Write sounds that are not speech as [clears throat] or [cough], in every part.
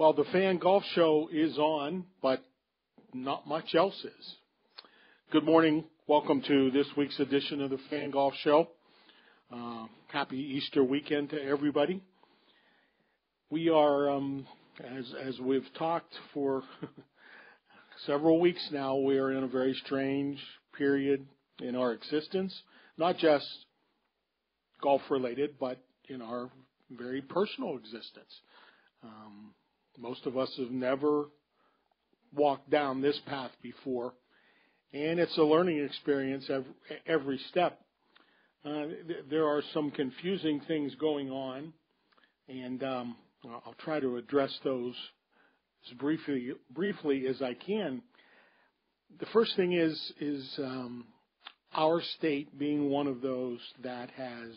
Well, the Fan Golf Show is on, but not much else is. Good morning. Welcome to this week's edition of the Fan Golf Show. Uh, happy Easter weekend to everybody. We are, um, as as we've talked for [laughs] several weeks now, we are in a very strange period in our existence, not just golf related, but in our very personal existence. Um, most of us have never walked down this path before, and it's a learning experience every, step. Uh, there are some confusing things going on, and um, I'll try to address those as briefly briefly as I can. The first thing is is um, our state being one of those that has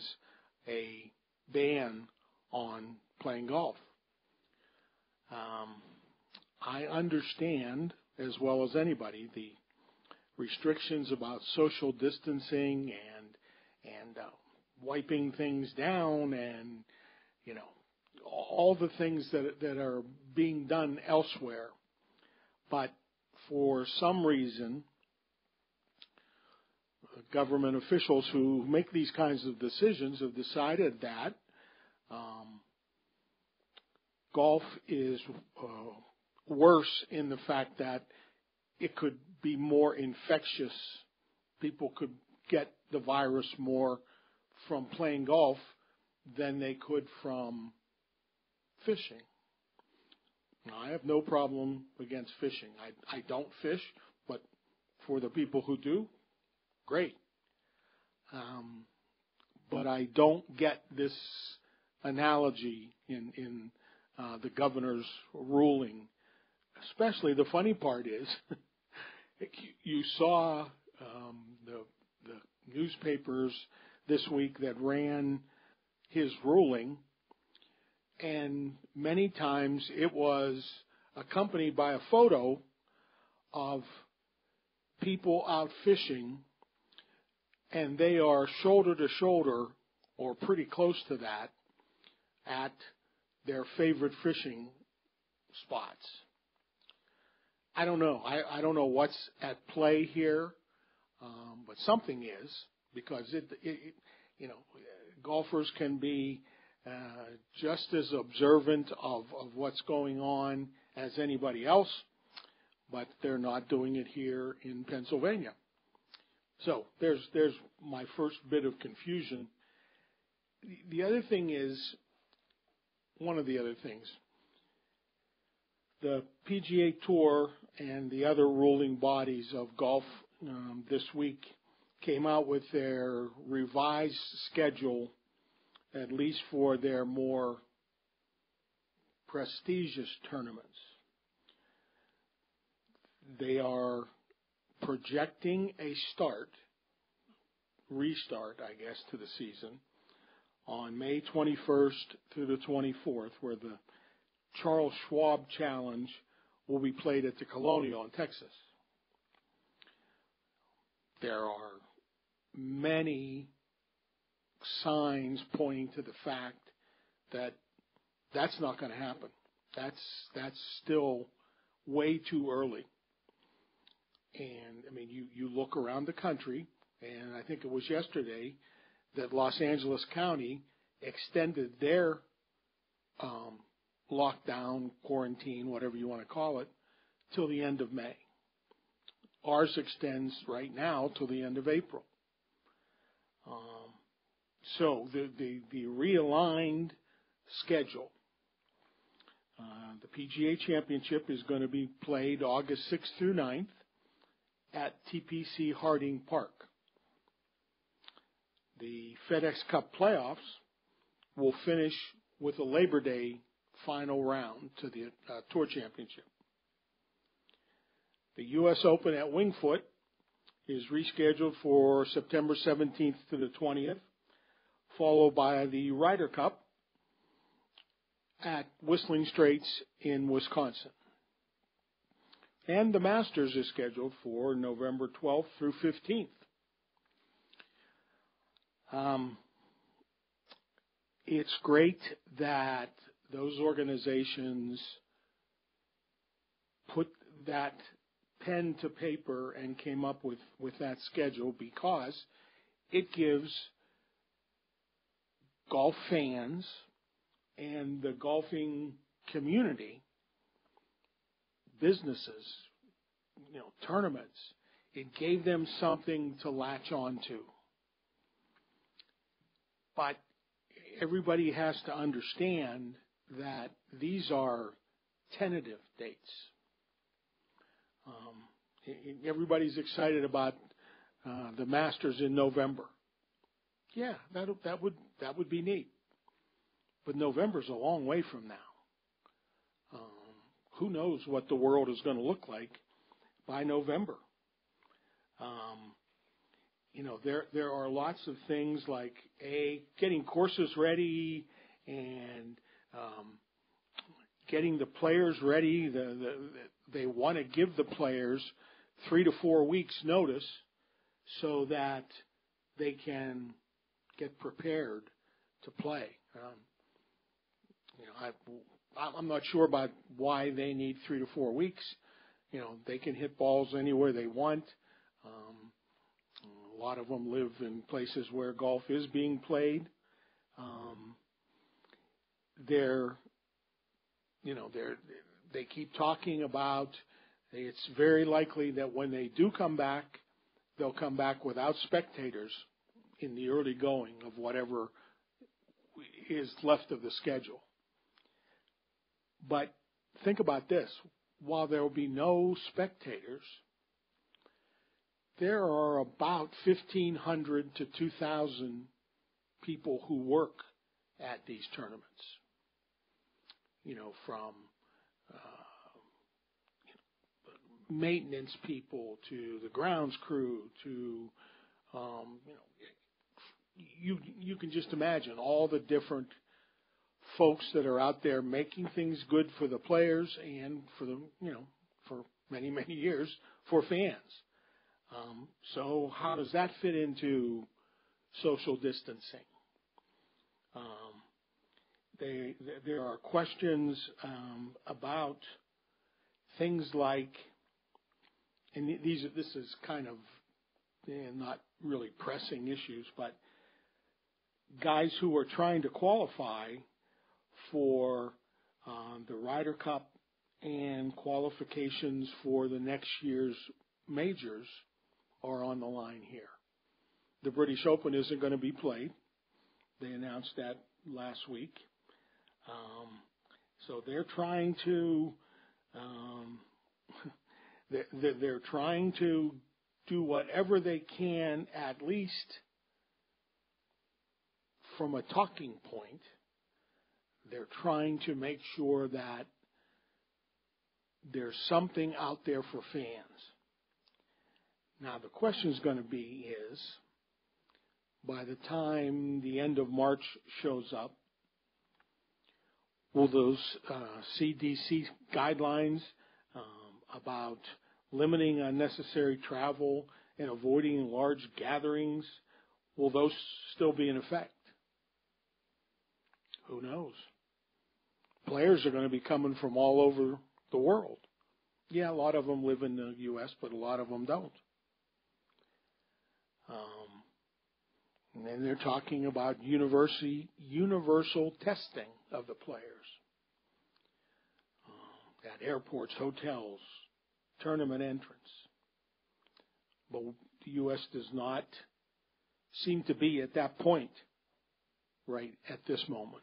a ban on playing golf. Um, I understand as well as anybody the restrictions about social distancing and and uh, wiping things down and you know all the things that that are being done elsewhere. But for some reason government officials who make these kinds of decisions have decided that golf is uh, worse in the fact that it could be more infectious. People could get the virus more from playing golf than they could from fishing. Now, I have no problem against fishing. I, I don't fish, but for the people who do, great. Um, but I don't get this analogy in in uh, the governor's ruling. Especially the funny part is, [laughs] you saw um, the the newspapers this week that ran his ruling, and many times it was accompanied by a photo of people out fishing, and they are shoulder to shoulder or pretty close to that at their favorite fishing spots. I don't know. I, I don't know what's at play here, um, but something is because it, it, it, you know, golfers can be uh, just as observant of, of what's going on as anybody else, but they're not doing it here in Pennsylvania. So there's there's my first bit of confusion. The other thing is one of the other things. The PGA Tour and the other ruling bodies of golf um, this week came out with their revised schedule, at least for their more prestigious tournaments. They are projecting a start, restart, I guess, to the season on May 21st through the 24th, where the Charles Schwab Challenge will be played at the Colonial in Texas. There are many signs pointing to the fact that that's not going to happen. That's that's still way too early. And I mean, you you look around the country, and I think it was yesterday that Los Angeles County extended their um, lockdown, quarantine, whatever you want to call it, till the end of May. Ours extends right now till the end of April. Um, so the, the, the realigned schedule. Uh, the PGA Championship is going to be played August 6th through 9th at TPC Harding Park the FedEx Cup playoffs will finish with a Labor Day final round to the uh, Tour Championship. The U.S. Open at Wingfoot is rescheduled for September 17th to the 20th, followed by the Ryder Cup at Whistling Straits in Wisconsin. And the Masters is scheduled for November 12th through 15th. Um, it's great that those organizations put that pen to paper and came up with, with that schedule because it gives golf fans and the golfing community, businesses, you know, tournaments, it gave them something to latch on to. But everybody has to understand that these are tentative dates. Um, everybody's excited about uh, the Masters in November. Yeah, that that would that would be neat. But November's a long way from now. Um, who knows what the world is going to look like by November? Um, you know, there there are lots of things like a getting courses ready and um, getting the players ready. The, the, they want to give the players three to four weeks notice so that they can get prepared to play. Um, you know, I, I'm not sure about why they need three to four weeks. You know, they can hit balls anywhere they want. Um, a lot of them live in places where golf is being played. Um, they're, you know, they're they keep talking about. It's very likely that when they do come back, they'll come back without spectators in the early going of whatever is left of the schedule. But think about this. While there will be no spectators, there are about 1,500 to 2,000 people who work at these tournaments. You know, from uh, maintenance people to the grounds crew to, um, you know, you you can just imagine all the different folks that are out there making things good for the players and for the you know for many many years for fans. Um, so how does that fit into social distancing? Um, they, there are questions um, about things like, and these this is kind of eh, not really pressing issues, but guys who are trying to qualify for um, the Ryder Cup and qualifications for the next year's majors are on the line here. The British Open isn't going to be played. They announced that last week. Um, so they're trying to um, [laughs] they're, they're trying to do whatever they can, at least from a talking point. They're trying to make sure that there's something out there for fans. Now, the question is going to be is, by the time the end of March shows up, will those uh, CDC guidelines um, about limiting unnecessary travel and avoiding large gatherings, will those still be in effect? Who knows? Players are going to be coming from all over the world. Yeah, a lot of them live in the U.S., but a lot of them don't. Um, and they're talking about university, universal testing of the players uh, at airports, hotels, tournament entrance. But the U.S. does not seem to be at that point right at this moment.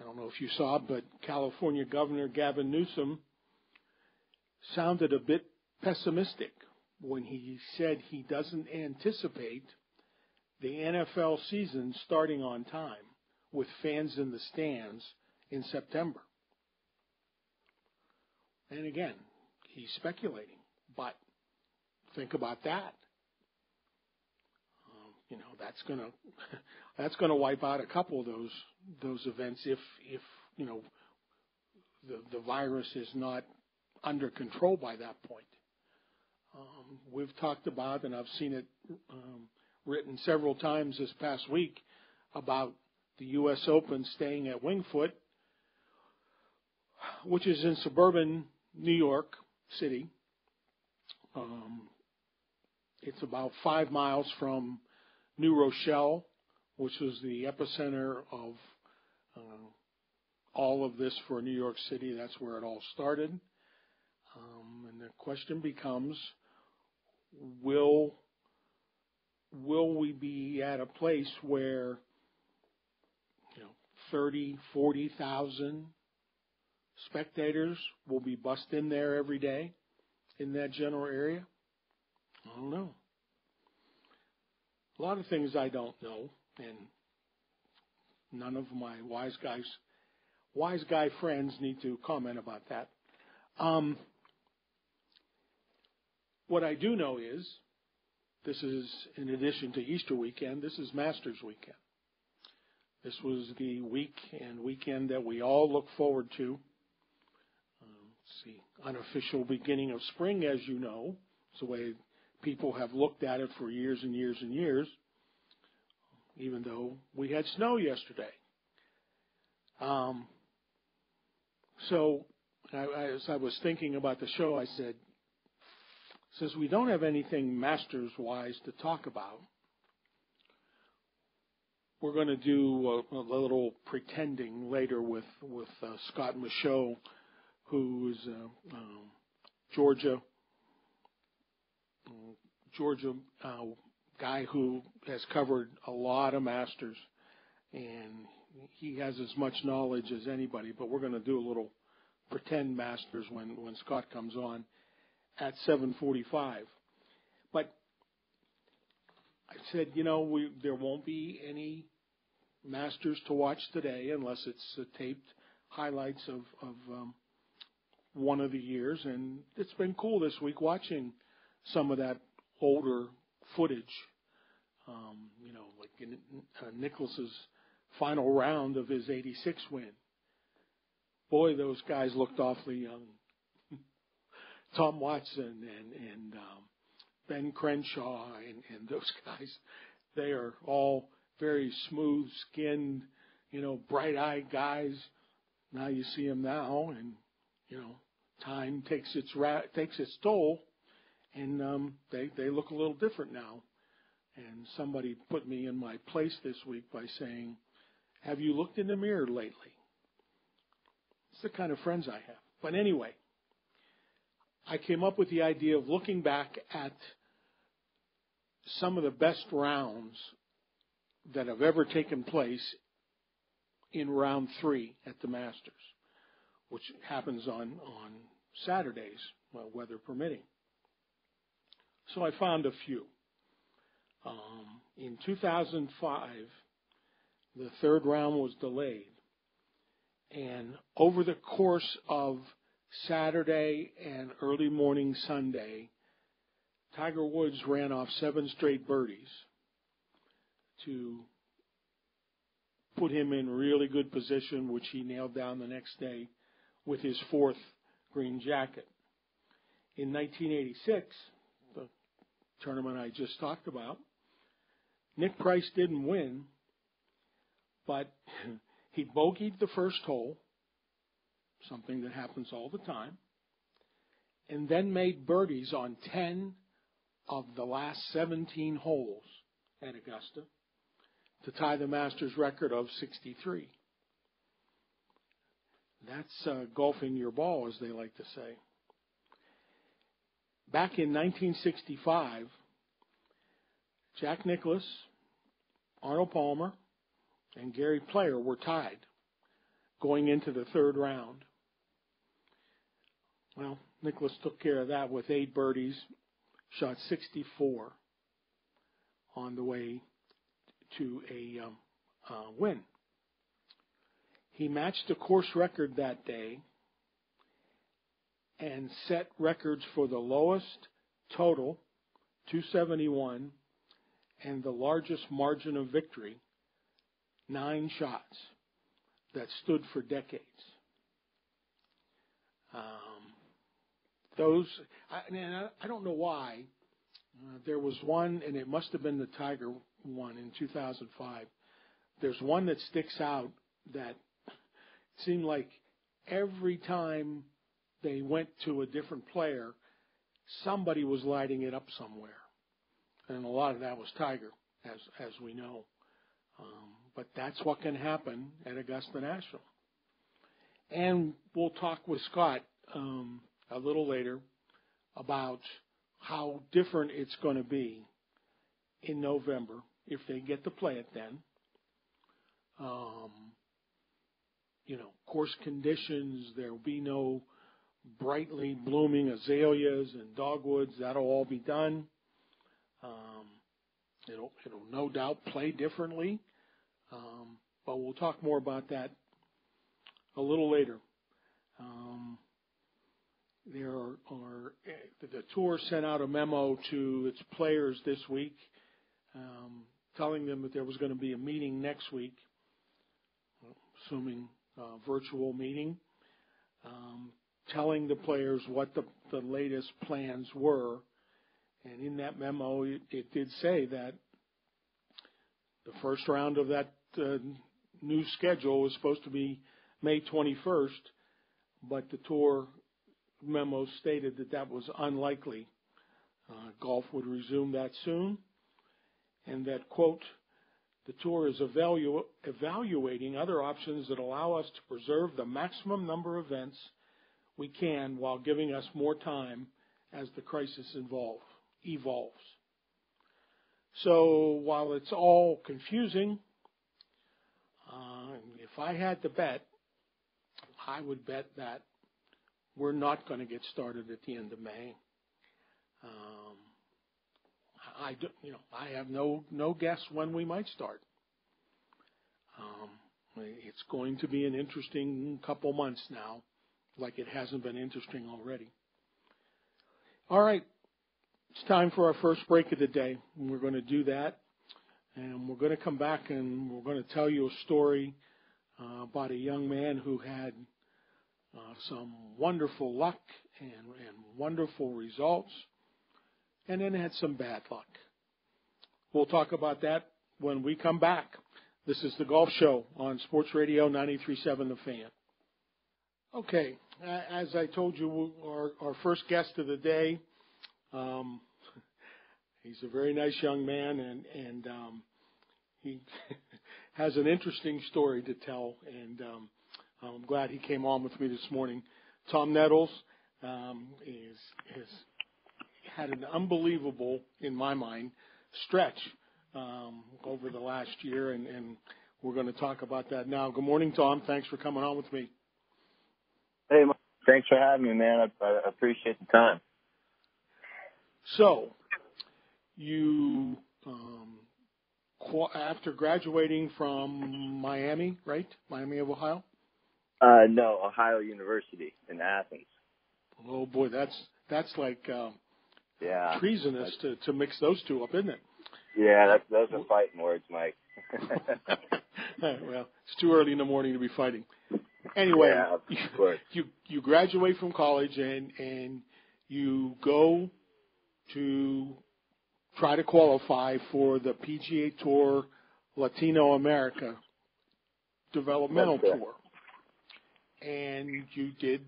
I don't know if you saw, but California Governor Gavin Newsom sounded a bit pessimistic when he said he doesn't anticipate the NFL season starting on time with fans in the stands in September. And again, he's speculating, but think about that. Um, you know, that's gonna [laughs] that's gonna wipe out a couple of those those events if if you know the the virus is not under control by that point. Um, we've talked about, and I've seen it um, written several times this past week about the U.S. Open staying at Wingfoot, which is in suburban New York City. Um, it's about five miles from New Rochelle, which was the epicenter of uh, all of this for New York City. That's where it all started. Um, and the question becomes, will will we be at a place where you know 30, 40,000 spectators will be bussed in there every day in that general area? I don't know. A lot of things I don't know, and none of my wise guys, wise guy friends need to comment about that. Um, what I do know is this is, in addition to Easter weekend, this is Masters weekend. This was the week and weekend that we all look forward to. Uh, see, unofficial beginning of spring, as you know. It's the way people have looked at it for years and years and years, even though we had snow yesterday. Um, so, I, I, as I was thinking about the show, I said, since we don't have anything masters wise to talk about, we're going to do a, a little pretending later with with uh, Scott Michaux, who's uh, um, Georgia Georgia uh, guy who has covered a lot of masters, and he has as much knowledge as anybody. But we're going to do a little pretend masters when when Scott comes on at 7:45. But I said, you know, we there won't be any Masters to watch today unless it's uh, taped highlights of of um, one of the years, and it's been cool this week watching some of that older footage. Um, you know, like in uh, final round of his '86 win. Boy, those guys looked awfully young. Tom Watson and and um, Ben Crenshaw and, and [laughs] those guys, they are all very smooth skinned, you know, bright eyed guys. Now you see them now, and you know, time takes its ra- takes its toll, and um, they they look a little different now. And somebody put me in my place this week by saying, "Have you looked in the mirror lately?" It's the kind of friends I have. But anyway, I came up with the idea of looking back at some of the best rounds that have ever taken place in round three at the Masters, which happens on, on Saturdays, well, weather permitting. So I found a few. Um, in 2005, the third round was delayed. And over the course of Saturday and early morning Sunday, Tiger Woods ran off seven straight birdies to put him in really good position, which he nailed down the next day with his fourth green jacket. In 1986, the tournament I just talked about, Nick Price didn't win, but [laughs] he bogeyed the first hole something that happens all the time, and then made birdies on 10 of the last 17 holes at Augusta to tie the Masters record of 63. That's uh, golfing your ball, as they like to say. Back in 1965, Jack Nicklaus, Arnold Palmer, and Gary Player were tied going into the third round. Well, Nicklaus took care of that with eight birdies, shot 64 on the way to a um, uh, win. He matched the course record that day and set records for the lowest total, 271, and the largest margin of victory, nine shots, that stood for decades. Um, those, I, and I don't know why. Uh, there was one, and it must have been the Tiger one in 2005. There's one that sticks out that [laughs] seemed like every time they went to a different player, somebody was lighting it up somewhere, and a lot of that was Tiger, as as we know. Um, but that's what can happen at Augusta National. And we'll talk with Scott um, a little later about how different it's going to be in November if they get to play it then. Um, you know, course conditions, there will be no brightly blooming azaleas and dogwoods. That'll all be done. Um, it'll, it'll no doubt play differently. Um, but we'll talk more about that a little later. Um, there are, are the tour sent out a memo to its players this week, um, telling them that there was going to be a meeting next week, assuming a virtual meeting, um, telling the players what the, the latest plans were. And in that memo, it, it did say that the first round of that uh, new schedule was supposed to be May 21st, but the tour memo stated that that was unlikely. Uh, golf would resume that soon, and that, quote, the tour is evalu- evaluating other options that allow us to preserve the maximum number of events we can while giving us more time as the crisis involve, evolves. So while it's all confusing, uh, if I had to bet, I would bet that we're not going to get started at the end of May. Um, I do, you know I have no no guess when we might start. Um, it's going to be an interesting couple months now, like it hasn't been interesting already. All right, it's time for our first break of the day. We're going to do that, and we're going to come back and we're going to tell you a story uh, about a young man who had uh, some wonderful luck and, and wonderful results, and then had some bad luck. We'll talk about that when we come back. This is the Golf Show on Sports Radio 93.7 The Fan. Okay, as I told you, our, our first guest of the day, um, he's a very nice young man, and and um, he [laughs] has an interesting story to tell. And um, I'm glad he came on with me this morning. Tom Nettles um, is has had an unbelievable, in my mind, stretch um, over the last year, and, and we're going to talk about that now. Good morning, Tom. Thanks for coming on with me. Hey, thanks for having me, man. I, I appreciate the time. So, you um, after graduating from Miami, right? Miami of Ohio. Uh, no, Ohio University in Athens. Oh boy, that's that's like um, yeah treasonous to to mix those two up, isn't it? Yeah, that's those are fighting words, Mike. [laughs] well, it's too early in the morning to be fighting. Anyway, yeah, you, [laughs] you you graduate from college and and you go to try to qualify for the PGA Tour Latino America Developmental Tour and you did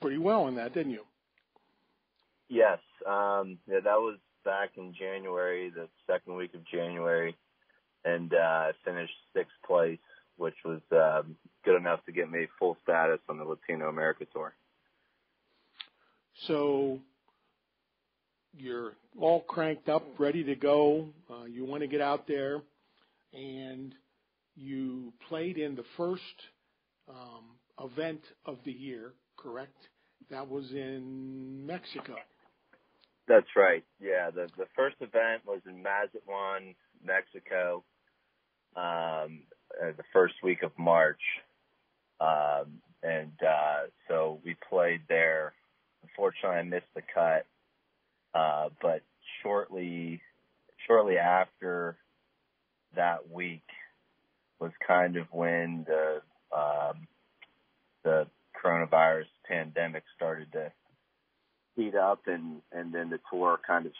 pretty well in that, didn't you? Yes. Um, yeah, that was back in January, the second week of January, and uh, I finished sixth place, which was um, good enough to get me full status on the Latino America Tour. So you're all cranked up, ready to go. Uh, you want to get out there, and you played in the first um, event of the year, correct? That was in Mexico. That's right. Yeah, the the first event was in Mazatlan, Mexico, um, uh, the first week of March, um, and uh, so we played there. Unfortunately, I missed the cut, uh, but shortly shortly after that week was kind of when the um, the coronavirus pandemic started to heat up and and then the tour kind of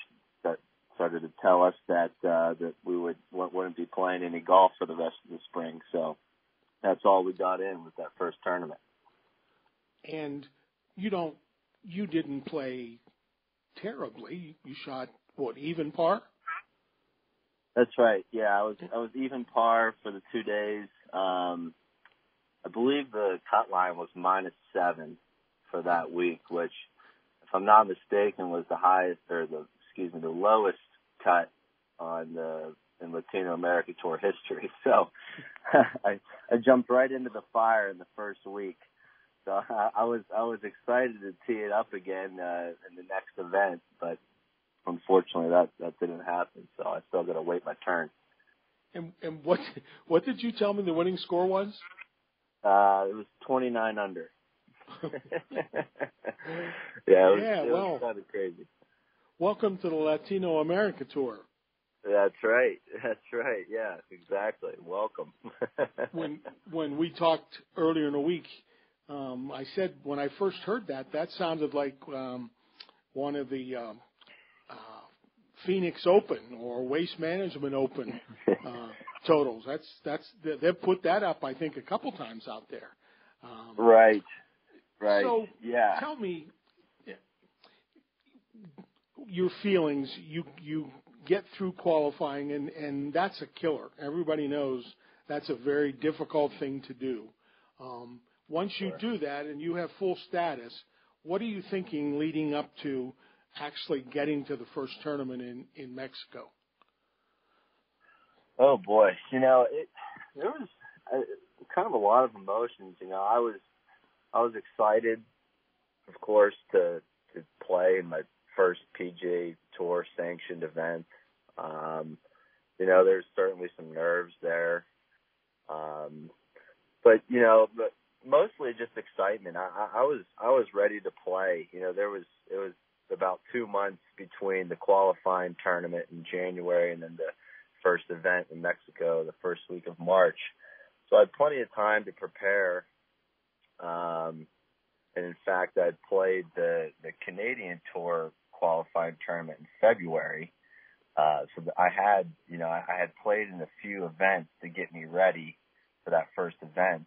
started to tell us that uh that we would wouldn't be playing any golf for the rest of the spring. So that's all we got in with that first tournament. And you don't, you didn't play terribly. You shot what even par. That's right. Yeah, I was I was even par for the two days. Um, I believe the cut line was minus seven for that week, which, if I'm not mistaken, was the highest or the excuse me the lowest cut on the in Latino America Tour history. [laughs] So [laughs] I I jumped right into the fire in the first week. So [laughs] I, I was I was excited to tee it up again uh, in the next event, but unfortunately that that didn't happen. So I still got to wait my turn. And and what [laughs] what did you tell me the winning score was? Uh, it was 29 under. [laughs] yeah, it was, yeah, it well, kind of crazy. Welcome to the Latino America Tour. That's right. That's right. Yeah, exactly. Welcome. when when we talked earlier in the week, um, I said when I first heard that, that sounded like um, one of the um, uh, Phoenix Open or Waste Management Open [laughs] uh, totals. That's that's they've put that up, I think, a couple times out there. Um, right. Right. So yeah. tell me your feelings. You you get through qualifying, and and that's a killer. Everybody knows that's a very difficult thing to do. Um, once you do that and you have full status, what are you thinking leading up to actually getting to the first tournament in in Mexico? Oh boy, you know it. There was uh, kind of a lot of emotions. You know, I was I was excited, of course, to to play in my first PGA Tour sanctioned event. Um, you know, there's certainly some nerves there, um, but you know, but mostly just excitement. I, I, I was I was ready to play. You know, there was it was about two months between the qualifying tournament in January and then the first event in Mexico the first week of March. So I had plenty of time to prepare. Um, and in fact, I'd played the, the Canadian Tour qualifying tournament in February. Uh, so I had, you know, I, I had played in a few events to get me ready for that first event.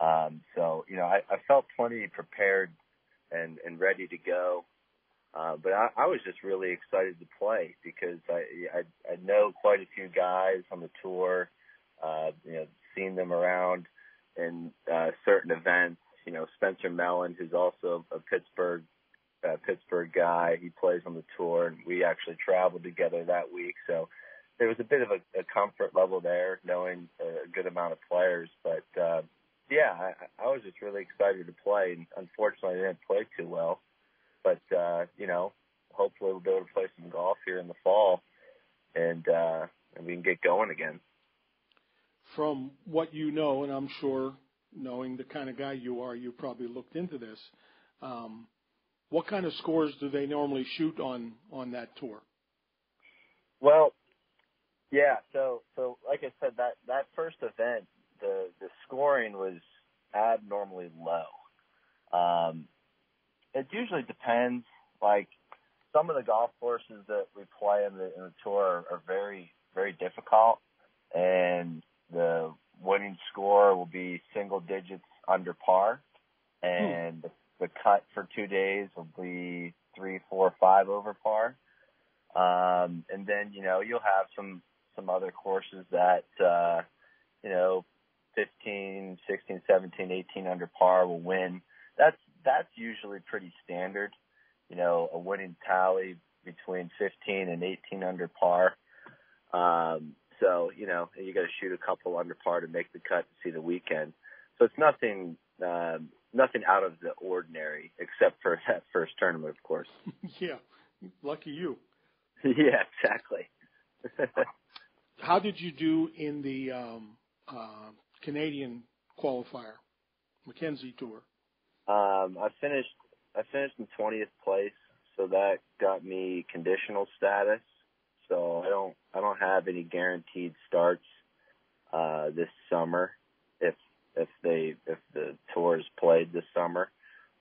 Um, so, you know, I, I felt plenty prepared and, and ready to go. Uh, but I, I was just really excited to play because I, I I know quite a few guys on the tour, uh, you know, seen them around in uh, certain events. You know, Spencer Mellon, who's also a Pittsburgh uh, Pittsburgh guy, he plays on the tour, and we actually traveled together that week. So there was a bit of a, a comfort level there, knowing a good amount of players. But uh, yeah, I, I was just really excited to play, and unfortunately, I didn't play too well but uh, you know, hopefully we'll be able to play some golf here in the fall, and uh, and we can get going again. From what you know, and I'm sure knowing the kind of guy you are, you probably looked into this. Um, what kind of scores do they normally shoot on on that tour? Well, yeah. So so like I said, that that first event, the the scoring was abnormally low. Um, it usually depends. Like some of the golf courses that we play in the, in the tour are, are very very difficult, and the winning score will be single digits under par, and the, the cut for two days will be three, four, five over par. Um, and then you know you'll have some some other courses that uh, you know 15, 16, 17, 18 under par will win. That's that's usually pretty standard. You know, a winning tally between 15 and 18 under par. Um, so, you know, you got to shoot a couple under par to make the cut to see the weekend. So it's nothing, um, nothing out of the ordinary except for [laughs] that first tournament, of course. [laughs] yeah, lucky you. [laughs] yeah, exactly. How did you do in the um, uh, Canadian qualifier, Mackenzie Tour? Um, I finished I finished in twentieth place, so that got me conditional status. So I don't I don't have any guaranteed starts uh, this summer if if they if the tour is played this summer.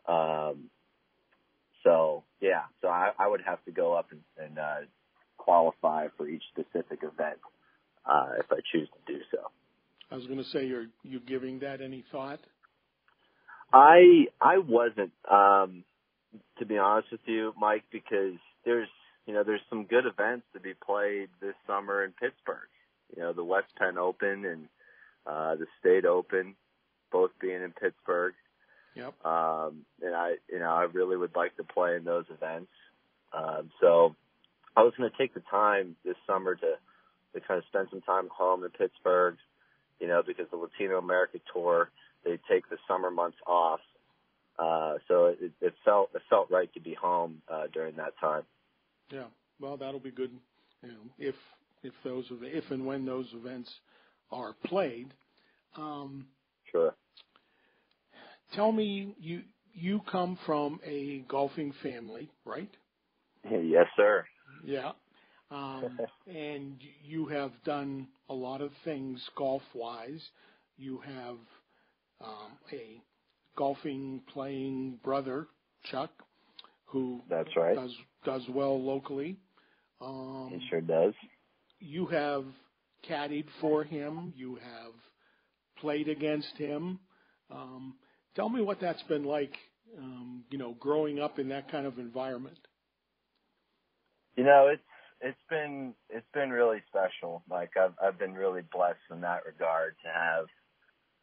Um, so yeah, so I, I would have to go up and, and uh, qualify for each specific event uh, if I choose to do so. I was going to say, are you giving that any thought? I I wasn't, um, to be honest with you, Mike, because there's you know there's some good events to be played this summer in Pittsburgh. You know the West Penn Open and uh, the State Open, both being in Pittsburgh. Yep. Um, and I you know I really would like to play in those events. Um, so I was going to take the time this summer to to kind of spend some time home in Pittsburgh. You know because the Latino America tour they take the summer months off. Uh, so it, it felt it felt right to be home uh, during that time. Yeah, well, that'll be good. You know, if if those if and when those events are played. Um, sure. Tell me, you you come from a golfing family, right? [laughs] Yes, sir. Yeah. Um, [laughs] and you have done a lot of things golf wise. You have um, a golfing playing brother, Chuck, who that's right does does well locally. Um, he sure does. You have caddied for him. You have played against him. Um, tell me what that's been like. Um, you know, growing up in that kind of environment. You know, it's it's been it's been really special. Like I've I've been really blessed in that regard to have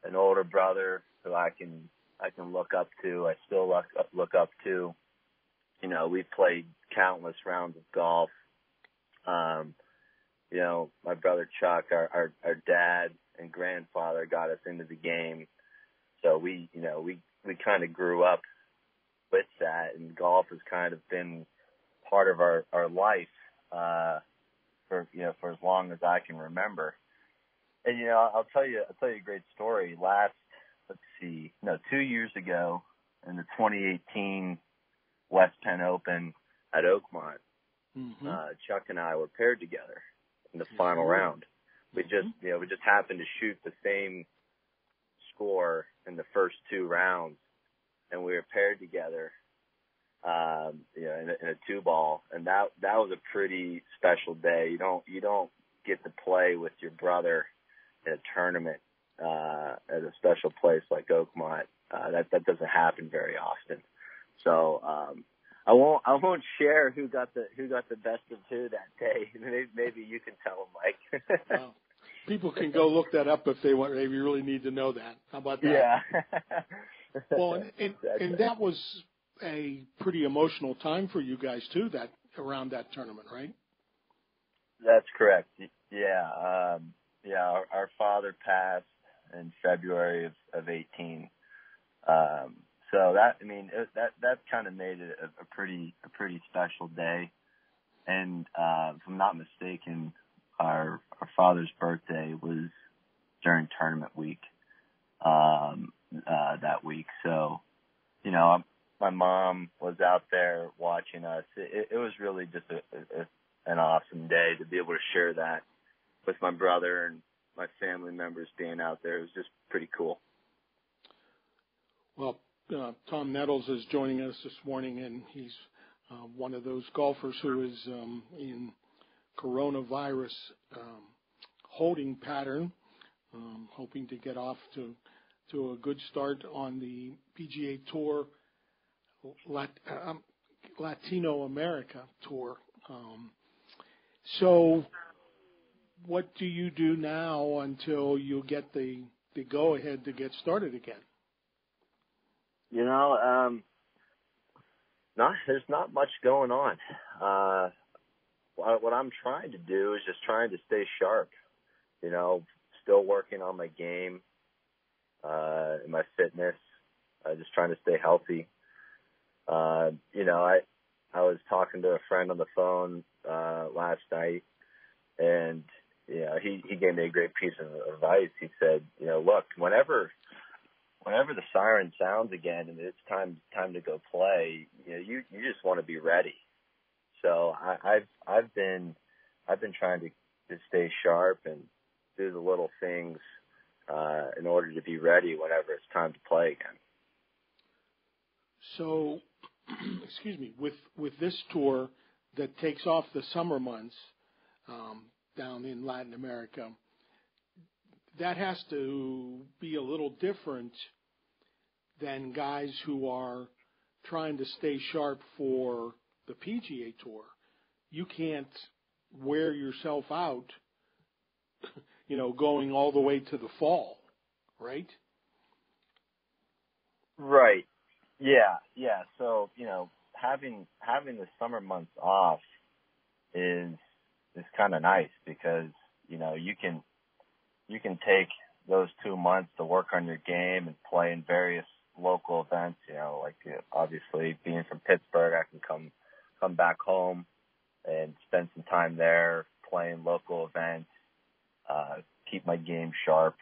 an older brother who I can I can look up to. I still look up, look up to. You know, we've played countless rounds of golf. Um, you know, my brother Chuck, our, our our dad and grandfather got us into the game. So we, you know, we we kind of grew up with that, and golf has kind of been part of our our life uh, for you know for as long as I can remember. And you know, I'll tell you, I'll tell you a great story. Last, let's see, no, two years ago, in the 2018 West Penn Open at Oakmont, mm-hmm. uh, Chuck and I were paired together in the mm-hmm. final round. We just, mm-hmm. you know, we just happened to shoot the same score in the first two rounds, and we were paired together, um, you know, in a, in a two ball, and that that was a pretty special day. You don't you don't get to play with your brother in a tournament uh, at a special place like Oakmont. Uh, that that doesn't happen very often. So um, I won't I won't share who got the who got the best of two that day. [laughs] Maybe, maybe you can tell them, Mike. [laughs] well, people can go look that up if they want. They really need to know that. How about that? Yeah. well, and, and, [laughs] and that was a pretty emotional time for you guys too. That around that tournament, right? That's correct. Yeah. Um, yeah, our, our father passed in February of, of 18. Um, so that, I mean, it, that, that kind of made it a, a pretty, a pretty special day. And, uh, if I'm not mistaken, our, our father's birthday was during tournament week, um, uh, that week. So, you know, my mom was out there watching us. It, it was really just a, a, an awesome day to be able to share that with my brother and my family members being out there. It was just pretty cool. Well, uh, Tom Nettles is joining us this morning, and he's uh, one of those golfers who is um, in coronavirus um, holding pattern, um, hoping to get off to to a good start on the PGA Tour Latino America Tour. Um, so what do you do now until you get the the go ahead to get started again? You know, um, not there's not much going on. Uh, what, I'm trying to do is just trying to stay sharp. You know, still working on my game, uh, my fitness. Uh, just trying to stay healthy. Uh, you know, I I was talking to a friend on the phone uh, last night, and you know, he he gave me a great piece of advice. He said, you know, look, whenever whenever the siren sounds again and it's time time to go play, you know, you you just want to be ready. So I, I've I've been I've been trying to to stay sharp and do the little things uh, in order to be ready whenever it's time to play again. So, [clears throat] excuse me, with this tour that takes off the summer months, um, down in Latin America, that has to be a little different than guys who are trying to stay sharp for the PGA Tour. You can't wear yourself out, [laughs] you know, going all the way to the fall, right? Right. Yeah, yeah. So, you know, having having the summer months off is is kind of nice because, you know, you can you can take those two months to work on your game and play in various local events. You know, like you know, obviously being from Pittsburgh, I can come come back home and spend some time there playing local events, uh, keep my game sharp.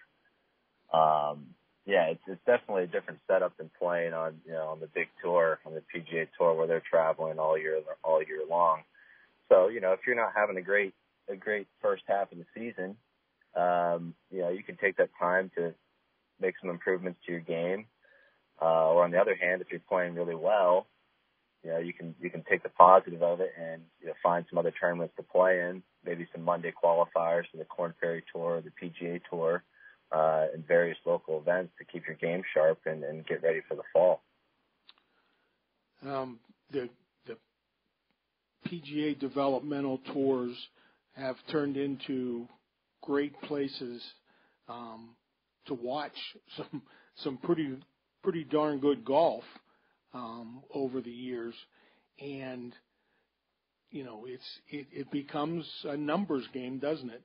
Um, yeah, it's, it's definitely a different setup than playing on you know on the big tour on the PGA tour where they're traveling all year all year long. So you know if you're not having a great a great first half of the season, um, you know you can take that time to make some improvements to your game. Uh, or on the other hand, if you're playing really well, you know you can you can take the positive of it and you know find some other tournaments to play in, maybe some Monday qualifiers for the Korn Ferry Tour, or the PGA Tour uh, in various local events to keep your game sharp and, and get ready for the fall. Um, the the PGA developmental tours have turned into great places um, to watch [laughs] some some pretty pretty darn good golf um, over the years, and you know it's it, it becomes a numbers game, doesn't it?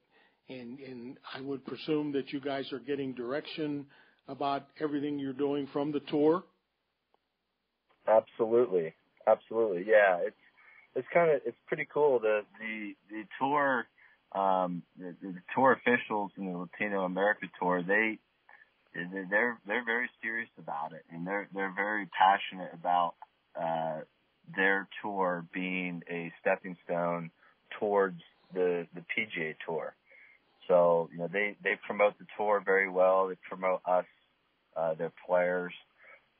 And I would presume that you guys are getting direction about everything you're doing from the tour. Absolutely, absolutely, yeah. It's it's kind of it's pretty cool. The the the tour, um, the, the tour officials in the Latino America tour, they they're they're very serious about it, and they're they're very passionate about uh, their tour being a stepping stone towards the the PGA Tour. So, you know, they, they promote the tour very well. They promote us, uh, their players.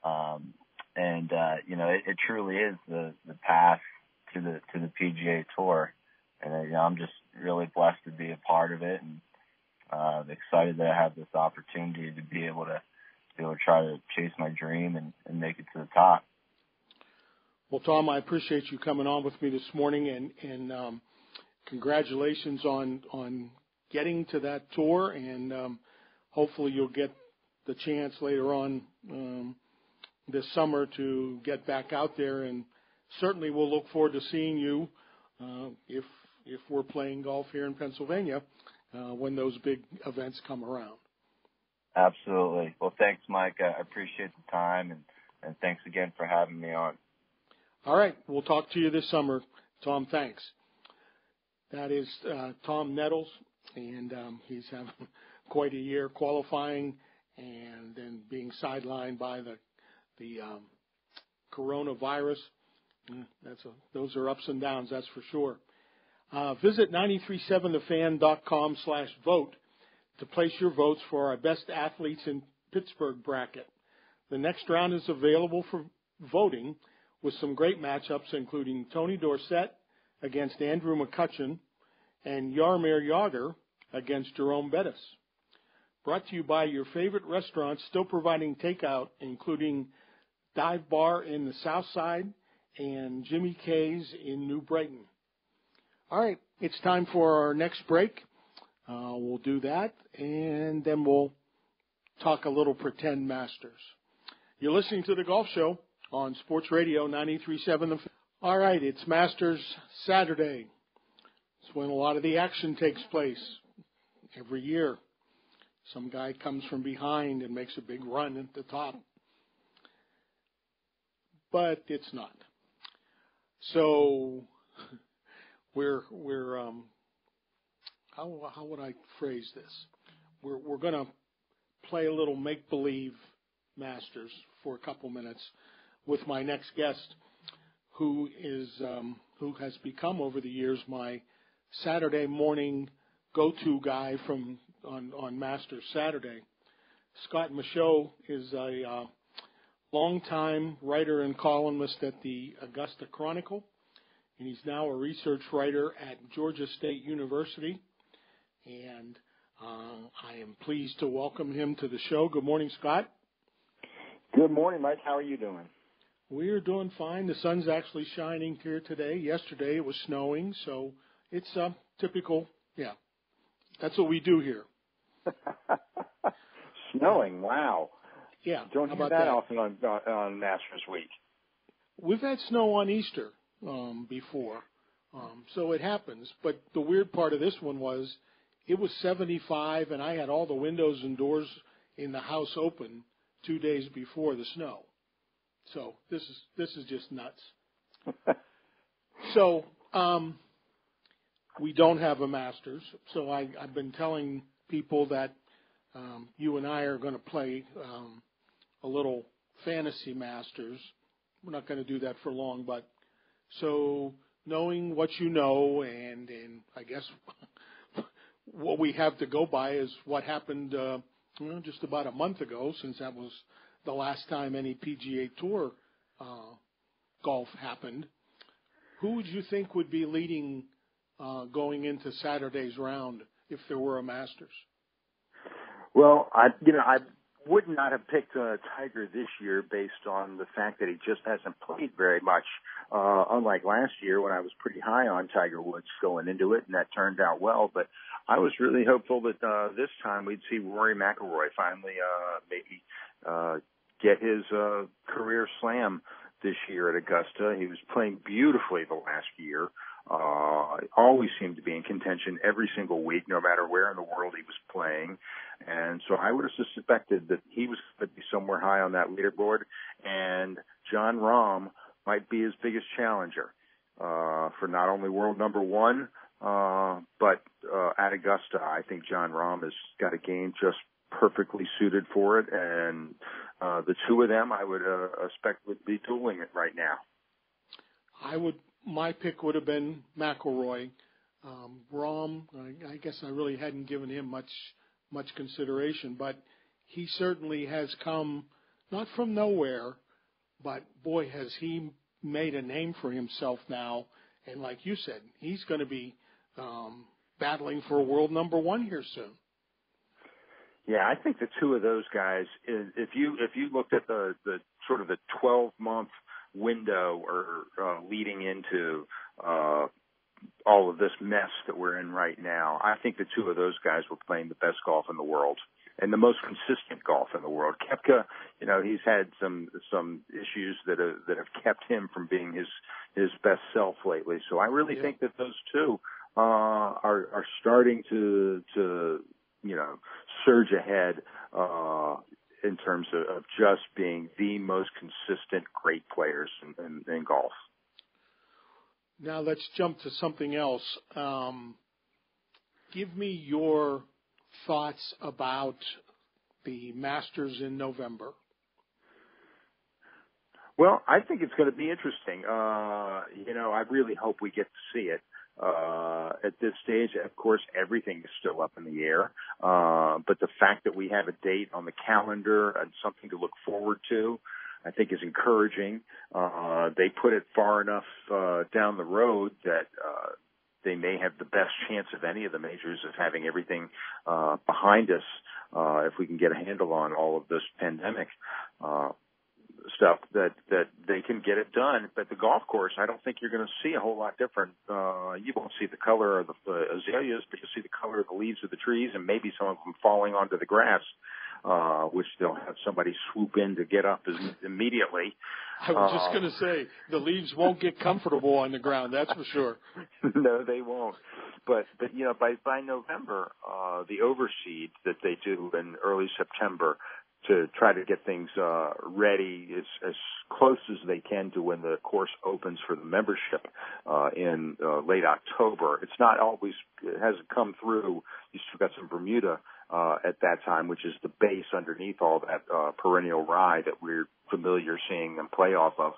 Um, and, uh, you know, it, it truly is the, the path to the, to the PGA tour. And, uh, you know, I'm just really blessed to be a part of it and, uh, excited that I have this opportunity to be able to, be able to try to chase my dream and, and make it to the top. Well, Tom, I appreciate you coming on with me this morning and, and, um, congratulations on, on getting to that tour, and um, hopefully you'll get the chance later on um, this summer to get back out there. And certainly we'll look forward to seeing you uh, if if we're playing golf here in Pennsylvania uh, when those big events come around. Absolutely. Well, thanks, Mike. I appreciate the time, and, and thanks again for having me on. All right. We'll talk to you this summer. Tom, thanks. That is uh, Tom Nettles, and um, he's having [laughs] quite a year qualifying and then being sidelined by the the um, coronavirus. Mm, that's a, those are ups and downs, that's for sure. Uh, visit 937thefan.com slash vote to place your votes for our best athletes in Pittsburgh bracket. The next round is available for voting with some great matchups, including Tony Dorsett against Andrew McCutchen and Jaromir Jagr against Jerome Bettis. Brought to you by your favorite restaurants still providing takeout, including Dive Bar in the South Side and Jimmy K's in New Brighton. All right, it's time for our next break. Uh, we'll do that, and then we'll talk a little pretend masters. You're listening to the Golf Show on Sports Radio 93.7. All right, it's Masters Saturday. It's when a lot of the action takes place every year. Some guy comes from behind and makes a big run at the top. But it's not. So [laughs] we're we're um, how how would I phrase this? We're we're to play a little make believe masters for a couple minutes with my next guest, who is um, who has become over the years my Saturday morning go-to guy from on on Masters Saturday. Scott Michaux is a uh, longtime writer and columnist at the Augusta Chronicle, and he's now a research writer at Georgia State University. And uh, I am pleased to welcome him to the show. Good morning, Scott. Good morning, Mike. How are you doing? We're doing fine. The sun's actually shining here today. Yesterday it was snowing, so it's uh, typical. Yeah, that's what we do here. [laughs] snowing, wow. Yeah, don't hear that, that, often on, on Masters Week. We've had snow on Easter um, before, um, so it happens. But the weird part of this one was it was 75, and I had all the windows and doors in the house open two days before the snow. So this is this is just nuts. [laughs] so um, we don't have a Masters. So I, I've been telling people that um, you and I are going to play um, a little fantasy Masters. We're not going to do that for long, but so knowing what you know and and I guess [laughs] what we have to go by is what happened uh, you know, just about a month ago, since that was the last time any PGA Tour uh, golf happened. Who would you think would be leading uh, going into Saturday's round if there were a Masters? Well, I you know I would not have picked uh, Tiger this year based on the fact that he just hasn't played very much. Uh, unlike last year when I was pretty high on Tiger Woods going into it, and that turned out well. But I was really hopeful that uh, this time we'd see Rory McIlroy finally uh, maybe uh, get his uh, career slam this year at Augusta. He was playing beautifully the last year. Uh, always seemed to be in contention every single week, no matter where in the world he was playing. And so I would have suspected that he was going to be somewhere high on that leaderboard, and Jon Rahm might be his biggest challenger uh, for not only world number one, uh, but uh, at Augusta, I think Jon Rahm has got a game just perfectly suited for it, and uh, the two of them, I would uh, expect, would be dueling it right now. I would. My pick would have been McIlroy. Um, Rahm, I, I guess I really hadn't given him much much consideration, but he certainly has come not from nowhere, but boy, has he made a name for himself now. And like you said, he's going to be um, battling for world number one here soon. Yeah, I think the two of those guys. If you if you looked at the the sort of the 12 month window or uh, leading into uh, all of this mess that we're in right now, I think the two of those guys were playing the best golf in the world and the most consistent golf in the world. Koepka, you know, he's had some some issues that have, that have kept him from being his his best self lately. So I really yeah. think that those two uh, are are starting to to you know surge ahead uh, in terms of, of just being the most consistent great players in, in, in golf. Now let's jump to something else. Um, give me your thoughts about the Masters in November. Well, I think it's going to be interesting. Uh, you know, I really hope we get to see it. Uh, at this stage, of course, everything is still up in the air. Uh, but the fact that we have a date on the calendar and something to look forward to, I think is encouraging. Uh, they put it far enough, uh, down the road that, uh, they may have the best chance of any of the majors of having everything, uh, behind us, uh, if we can get a handle on all of this pandemic. Uh, stuff that that they can get it done. But the golf course, I don't think you're going to see a whole lot different. Uh, you won't see the color of the, the azaleas, but you'll see the color of the leaves of the trees, and maybe some of them falling onto the grass, uh, which they'll have somebody swoop in to get up as, immediately. I was just going to uh, say the leaves won't get comfortable on the ground. That's for sure. [laughs] no, they won't. But but you know by by November, uh, the overseed that they do in early September to try to get things uh, ready as, as close as they can to when the course opens for the membership uh, in uh, late October. It's not always it hasn't come through. You still got some Bermuda uh, at that time, which is the base underneath all that uh, perennial rye that we're familiar seeing them play off of.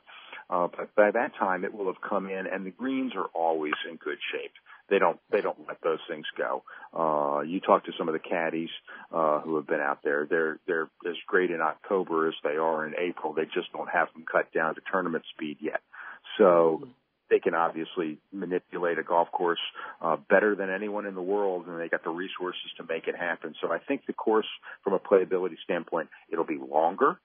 Uh, but by that time, it will have come in, and the greens are always in good shape they don't they don't let those things go. Uh, you talk to some of the caddies uh, who have been out there. They're they're as great in October as they are in April. They just don't have them cut down to tournament speed yet. So they can obviously manipulate a golf course uh, better than anyone in the world, and they got the resources to make it happen. So I think the course, from a playability standpoint, it'll be longer.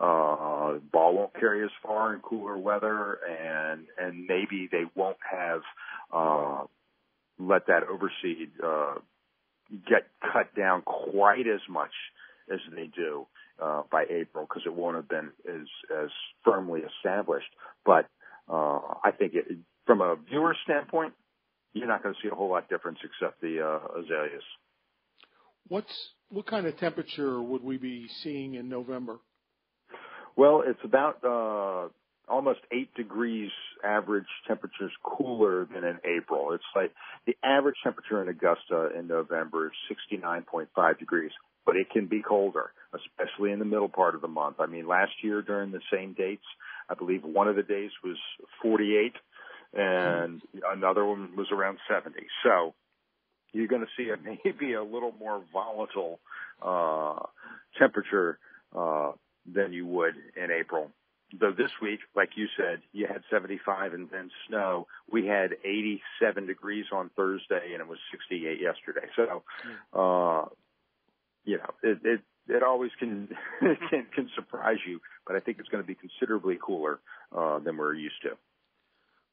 uh, ball won't carry as far in cooler weather, and and maybe they won't have uh, let that overseed uh, get cut down quite as much as they do uh, by April because it won't have been as as firmly established. But uh, I think it, from a viewer standpoint, you're not going to see a whole lot difference except the uh, azaleas. What's what kind of temperature would we be seeing in November? Well, it's about uh, almost eight degrees average temperatures cooler than in April. It's like the average temperature in Augusta in November is 69.5 degrees, but it can be colder, especially in the middle part of the month. I mean, last year during the same dates, I believe one of the days was 48 and another one was around 70. So you're going to see a, [laughs] maybe a little more volatile uh, temperature uh, than you would in April. Though this week, like you said, you had 75 and then snow. We had 87 degrees on Thursday and it was 68 yesterday. So, uh, you know, it, it, it always can, [laughs] can, can surprise you, but I think it's going to be considerably cooler, uh, than we're used to.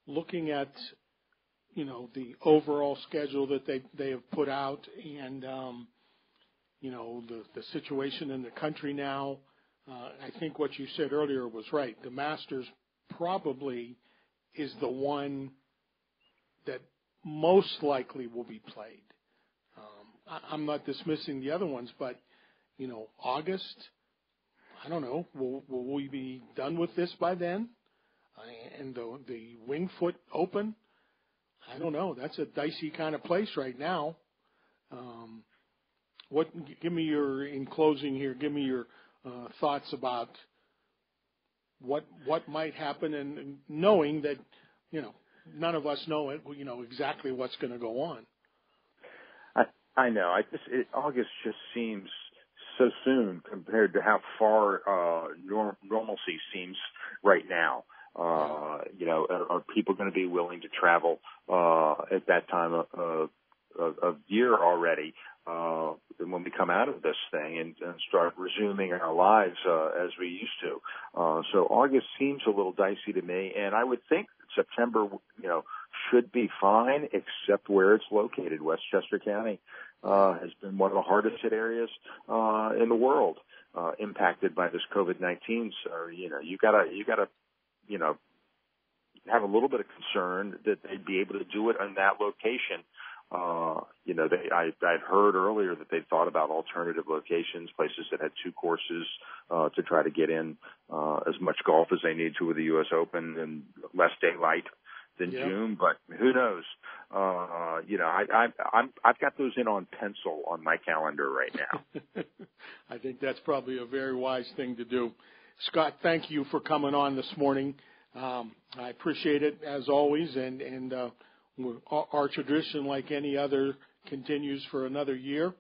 Looking at, you know, the overall schedule that they, they have put out and, um, you know, the, the situation in the country now, I think what you said earlier was right. The Masters probably is the one that most likely will be played. Um, I, I'm not dismissing the other ones, but you know, August. I don't know. Will, will we be done with this by then? Uh, and the the Winged Foot Open. I don't know. That's a dicey kind of place right now. Um, what? Give me your in closing here. Give me your uh, thoughts about what what might happen, and knowing that you know none of us know it, you know exactly what's going to go on. I I know. I just it, August just seems so soon compared to how far uh, norm, normalcy seems right now. Uh, you know, are, are people going to be willing to travel uh, at that time of, of, of year already? uh, when we come out of this thing and, and start resuming our lives uh, as we used to. Uh, so August seems a little dicey to me, and I would think September, you know, should be fine, except where it's located. Westchester County uh, has been one of the hardest hit areas uh, in the world uh, impacted by this COVID-19. So you know, you gotta you gotta you know have a little bit of concern that they'd be able to do it in that location uh, you know, they, I, I'd heard earlier that they thought about alternative locations, places that had two courses, uh, to try to get in, uh, as much golf as they need to with the U.S. Open and less daylight than yeah. June, but who knows? Uh, you know, I, I, I'm, I've got those in on pencil on my calendar right now. [laughs] I think that's probably a very wise thing to do. Scott, thank you for coming on this morning. Um, I appreciate it as always, and, and, uh, our tradition, like any other, continues for another year.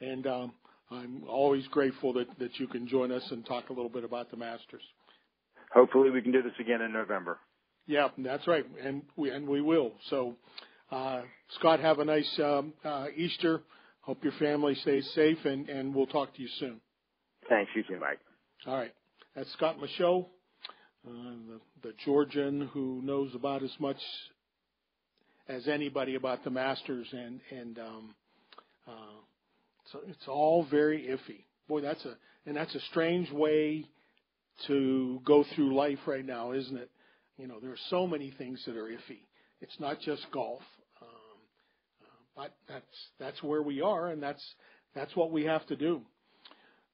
And um, I'm always grateful that, that you can join us and talk a little bit about the Masters. Hopefully, we can do this again in November. Yeah, that's right, and we and we will. So, uh, Scott, have a nice um, uh, Easter. Hope your family stays safe, and, and we'll talk to you soon. Thanks, you too, Mike. All right, that's Scott Michaux, uh, the, the Georgian who knows about as much as anybody about the Masters, and and um, uh, so it's all very iffy. Boy, that's a and that's a strange way to go through life right now, isn't it? You know, there are so many things that are iffy. It's not just golf, um, uh, but that's that's where we are, and that's that's what we have to do.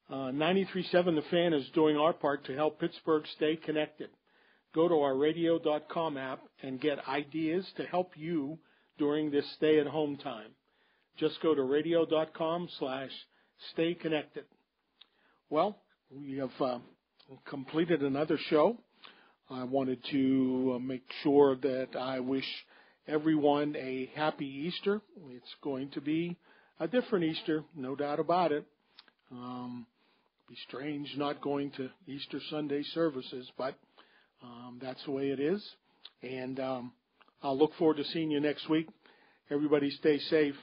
Uh, 93.7 The Fan is doing our part to help Pittsburgh stay connected go to our radio.com app and get ideas to help you during this stay at home time. Just go to radio.com slash stay connected. Well, we have uh, completed another show. I wanted to uh, make sure that I wish everyone a happy Easter. It's going to be a different Easter, no doubt about it. Um, be strange not going to Easter Sunday services, but um, that's the way it is. And um, I'll look forward to seeing you next week. Everybody stay safe.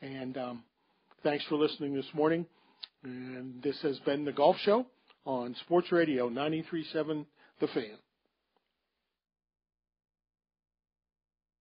And um, thanks for listening this morning. And this has been the Golf Show on Sports Radio 93.7 The Fan.